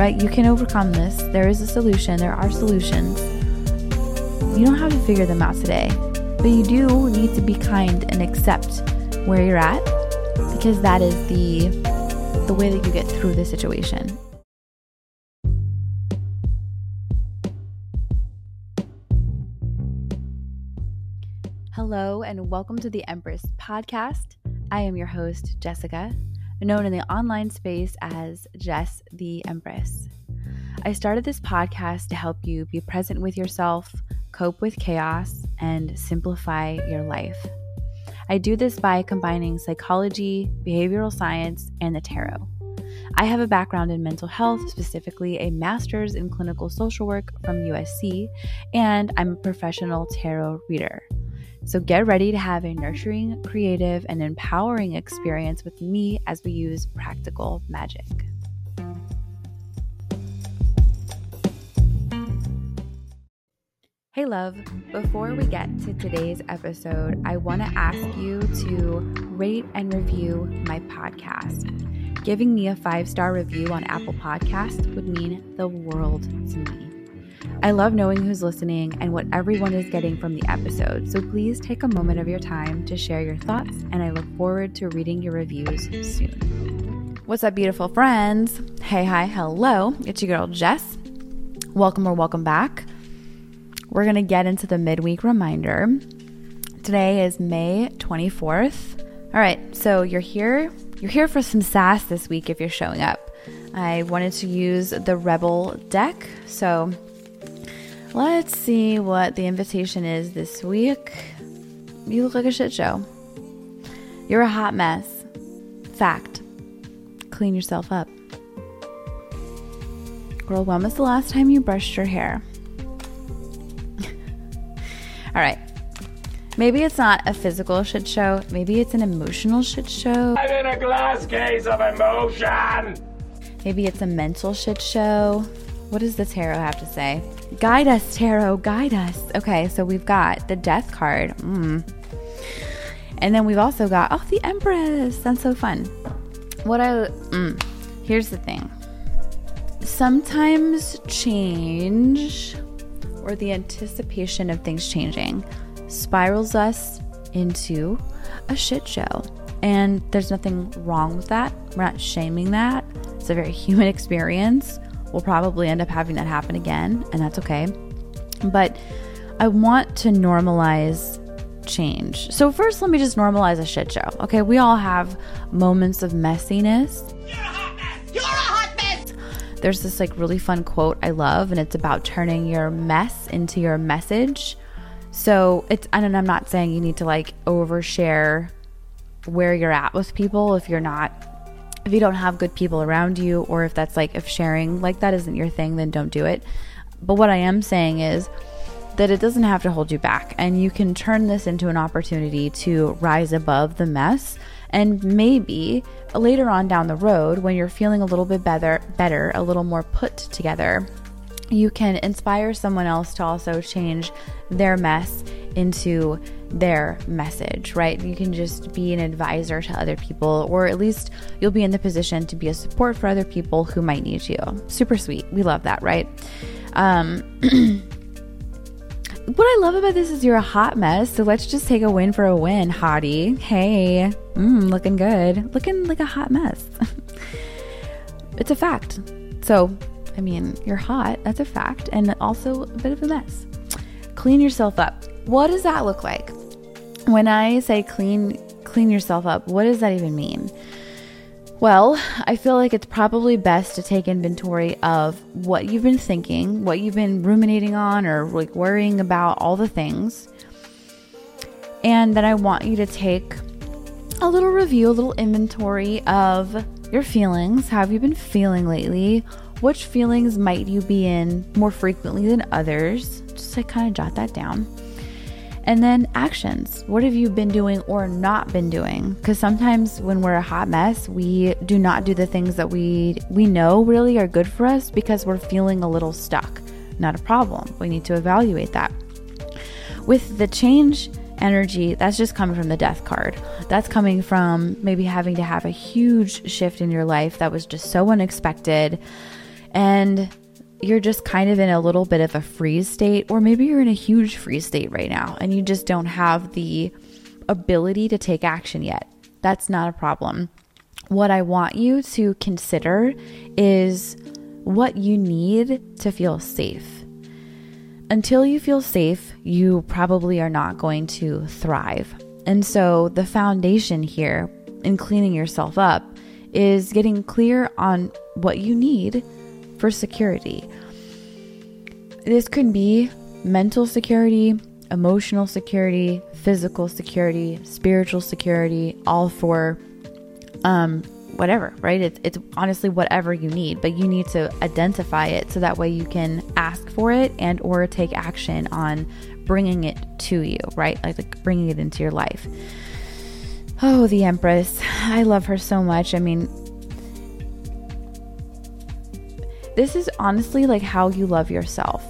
right? You can overcome this. There is a solution, there are solutions. You don't have to figure them out today, but you do need to be kind and accept where you're at because that is the the way that you get through the situation. Hello and welcome to the Empress podcast. I am your host, Jessica, known in the online space as Jess the Empress. I started this podcast to help you be present with yourself, cope with chaos, and simplify your life. I do this by combining psychology, behavioral science, and the tarot. I have a background in mental health, specifically a master's in clinical social work from USC, and I'm a professional tarot reader. So get ready to have a nurturing, creative, and empowering experience with me as we use practical magic. Hey, love, before we get to today's episode, I want to ask you to rate and review my podcast. Giving me a five star review on Apple Podcast would mean the world to me. I love knowing who's listening and what everyone is getting from the episode, so please take a moment of your time to share your thoughts, and I look forward to reading your reviews soon. What's up, beautiful friends? Hey, hi, hello. It's your girl, Jess. Welcome or welcome back. We're going to get into the midweek reminder. Today is May 24th. All right, so you're here. You're here for some sass this week if you're showing up. I wanted to use the Rebel deck, so Let's see what the invitation is this week. You look like a shit show. You're a hot mess. Fact. Clean yourself up. Girl, when was the last time you brushed your hair? All right. Maybe it's not a physical shit show. Maybe it's an emotional shit show. I'm in a glass case of emotion. Maybe it's a mental shit show. What does the tarot have to say? Guide us, tarot, guide us. Okay, so we've got the death card. Mm. And then we've also got, oh, the Empress. That's so fun. What I, mm, here's the thing. Sometimes change or the anticipation of things changing spirals us into a shit show. And there's nothing wrong with that. We're not shaming that. It's a very human experience. We'll probably end up having that happen again, and that's okay. But I want to normalize change. So, first, let me just normalize a shit show. Okay, we all have moments of messiness. You're a hot mess. You're a hot mess. There's this like really fun quote I love, and it's about turning your mess into your message. So, it's, and I'm not saying you need to like overshare where you're at with people if you're not if you don't have good people around you or if that's like if sharing like that isn't your thing then don't do it. But what i am saying is that it doesn't have to hold you back and you can turn this into an opportunity to rise above the mess. And maybe later on down the road when you're feeling a little bit better better a little more put together you can inspire someone else to also change their mess into their message, right? You can just be an advisor to other people, or at least you'll be in the position to be a support for other people who might need you. Super sweet. We love that, right? Um, what I love about this is you're a hot mess. So let's just take a win for a win, hottie. Hey, mm, looking good. Looking like a hot mess. it's a fact. So, I mean, you're hot. That's a fact. And also a bit of a mess. Clean yourself up. What does that look like? When I say clean clean yourself up, what does that even mean? Well, I feel like it's probably best to take inventory of what you've been thinking, what you've been ruminating on or like worrying about all the things. And then I want you to take a little review, a little inventory of your feelings. How have you been feeling lately? Which feelings might you be in more frequently than others? Just like kind of jot that down. And then actions. What have you been doing or not been doing? Because sometimes when we're a hot mess, we do not do the things that we we know really are good for us because we're feeling a little stuck. Not a problem. We need to evaluate that. With the change energy, that's just coming from the death card. That's coming from maybe having to have a huge shift in your life that was just so unexpected and you're just kind of in a little bit of a freeze state, or maybe you're in a huge freeze state right now and you just don't have the ability to take action yet. That's not a problem. What I want you to consider is what you need to feel safe. Until you feel safe, you probably are not going to thrive. And so, the foundation here in cleaning yourself up is getting clear on what you need for security. This could be mental security, emotional security, physical security, spiritual security, all for um whatever, right? It's it's honestly whatever you need, but you need to identify it so that way you can ask for it and or take action on bringing it to you, right? Like, like bringing it into your life. Oh, the Empress. I love her so much. I mean, This is honestly like how you love yourself.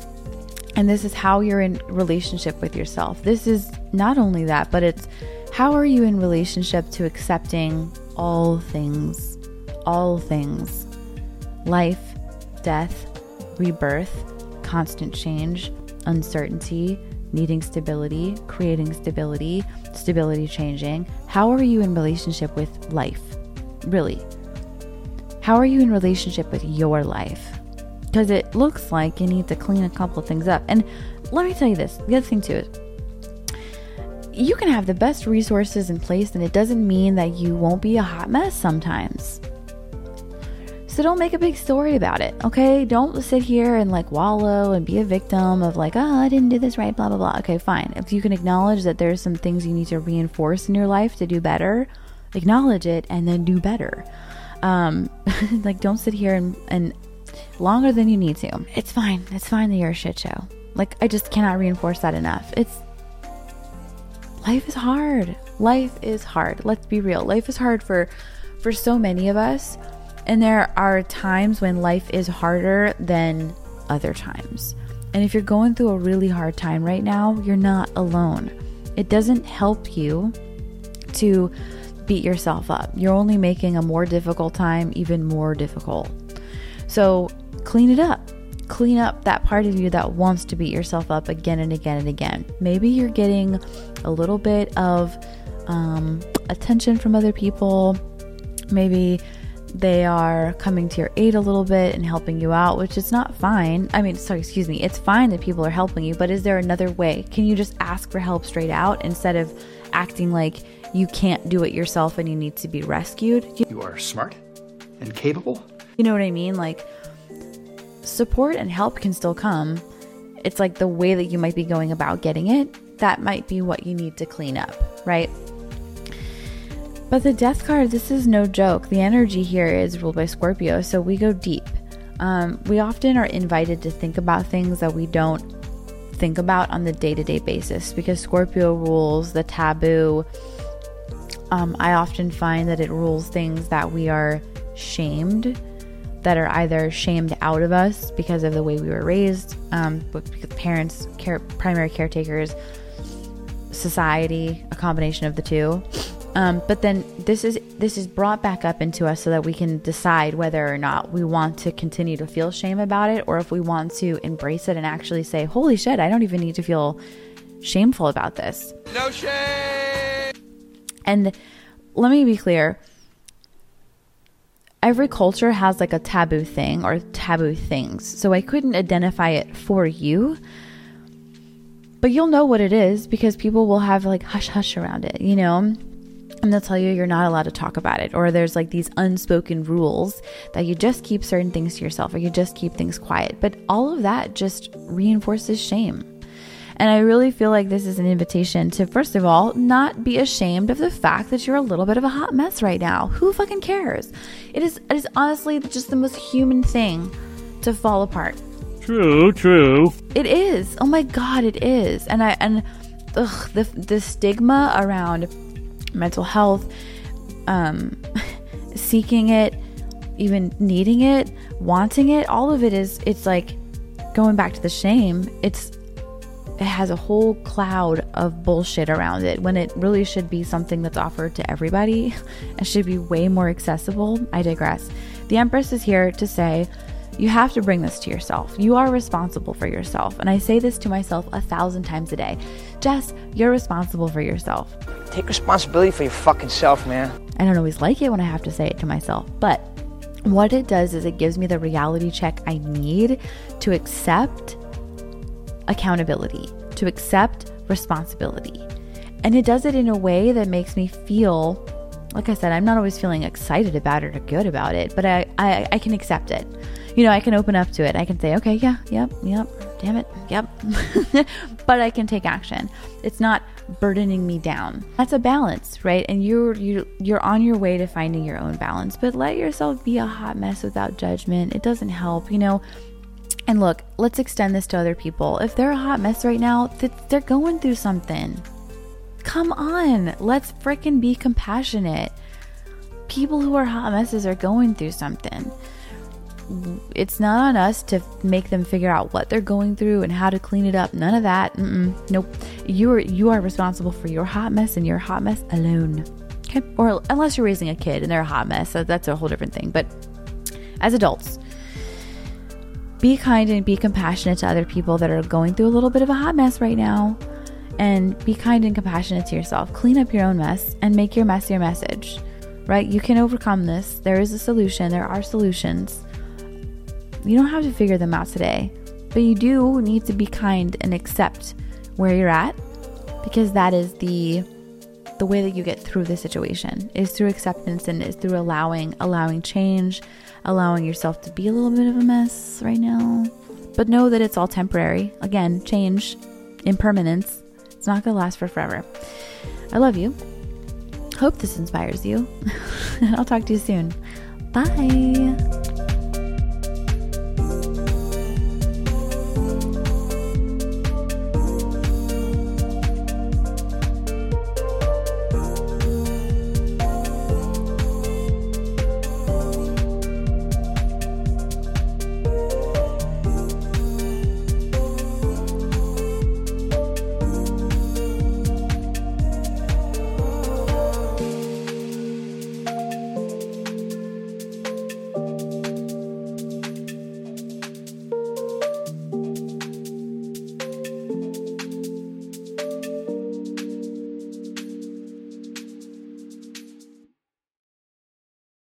And this is how you're in relationship with yourself. This is not only that, but it's how are you in relationship to accepting all things, all things life, death, rebirth, constant change, uncertainty, needing stability, creating stability, stability changing. How are you in relationship with life? Really? How are you in relationship with your life? Because it looks like you need to clean a couple of things up. And let me tell you this the other thing, too, is you can have the best resources in place, and it doesn't mean that you won't be a hot mess sometimes. So don't make a big story about it, okay? Don't sit here and like wallow and be a victim of like, oh, I didn't do this right, blah, blah, blah. Okay, fine. If you can acknowledge that there's some things you need to reinforce in your life to do better, acknowledge it and then do better. Um, like, don't sit here and, and longer than you need to. It's fine. It's fine that you're a shit show. Like, I just cannot reinforce that enough. It's life is hard. Life is hard. Let's be real. Life is hard for for so many of us. And there are times when life is harder than other times. And if you're going through a really hard time right now, you're not alone. It doesn't help you to beat yourself up. You're only making a more difficult time even more difficult. So clean it up. Clean up that part of you that wants to beat yourself up again and again and again. Maybe you're getting a little bit of um, attention from other people. Maybe they are coming to your aid a little bit and helping you out, which is not fine. I mean, sorry, excuse me. It's fine that people are helping you, but is there another way? Can you just ask for help straight out instead of acting like you can't do it yourself and you need to be rescued? You are smart and capable you know what I mean? Like, support and help can still come. It's like the way that you might be going about getting it, that might be what you need to clean up, right? But the death card, this is no joke. The energy here is ruled by Scorpio, so we go deep. Um, we often are invited to think about things that we don't think about on the day to day basis because Scorpio rules the taboo. Um, I often find that it rules things that we are shamed that are either shamed out of us because of the way we were raised, um, parents, care, primary caretakers, society, a combination of the two. Um, but then this is this is brought back up into us so that we can decide whether or not we want to continue to feel shame about it, or if we want to embrace it and actually say, "Holy shit, I don't even need to feel shameful about this." No shame. And let me be clear every culture has like a taboo thing or taboo things. So I couldn't identify it for you. But you'll know what it is because people will have like hush hush around it, you know? And they'll tell you you're not allowed to talk about it. Or there's like these unspoken rules that you just keep certain things to yourself or you just keep things quiet. But all of that just reinforces shame. And I really feel like this is an invitation to, first of all, not be ashamed of the fact that you're a little bit of a hot mess right now. Who fucking cares? It is, it is honestly just the most human thing to fall apart. True, true. It is. Oh my god, it is. And I and ugh, the the stigma around mental health, um, seeking it, even needing it, wanting it, all of it is. It's like going back to the shame. It's it has a whole cloud of bullshit around it when it really should be something that's offered to everybody and should be way more accessible. I digress. The Empress is here to say You have to bring this to yourself. You are responsible for yourself. And I say this to myself a thousand times a day. Jess, you're responsible for yourself. Take responsibility for your fucking self, man. I don't always like it when I have to say it to myself, but what it does is it gives me the reality check I need to accept accountability, to accept responsibility. And it does it in a way that makes me feel, like I said, I'm not always feeling excited about it or good about it, but I, I, I can accept it. You know, I can open up to it. I can say, okay, yeah, yep, yep, damn it, yep. but I can take action. It's not burdening me down. That's a balance, right? And you're you're you're on your way to finding your own balance, but let yourself be a hot mess without judgment. It doesn't help, you know. And look, let's extend this to other people. If they're a hot mess right now, they're going through something. Come on, let's freaking be compassionate. People who are hot messes are going through something it's not on us to make them figure out what they're going through and how to clean it up. None of that. Mm-mm. Nope. You are you are responsible for your hot mess and your hot mess alone. Okay. Or unless you're raising a kid and they're a hot mess, so that's a whole different thing. But as adults, be kind and be compassionate to other people that are going through a little bit of a hot mess right now. And be kind and compassionate to yourself. Clean up your own mess and make your mess your message. Right? You can overcome this. There is a solution. There are solutions you don't have to figure them out today, but you do need to be kind and accept where you're at because that is the the way that you get through the situation is through acceptance and is through allowing allowing change, allowing yourself to be a little bit of a mess right now. But know that it's all temporary. Again, change, impermanence. It's not going to last for forever. I love you. Hope this inspires you. and I'll talk to you soon. Bye.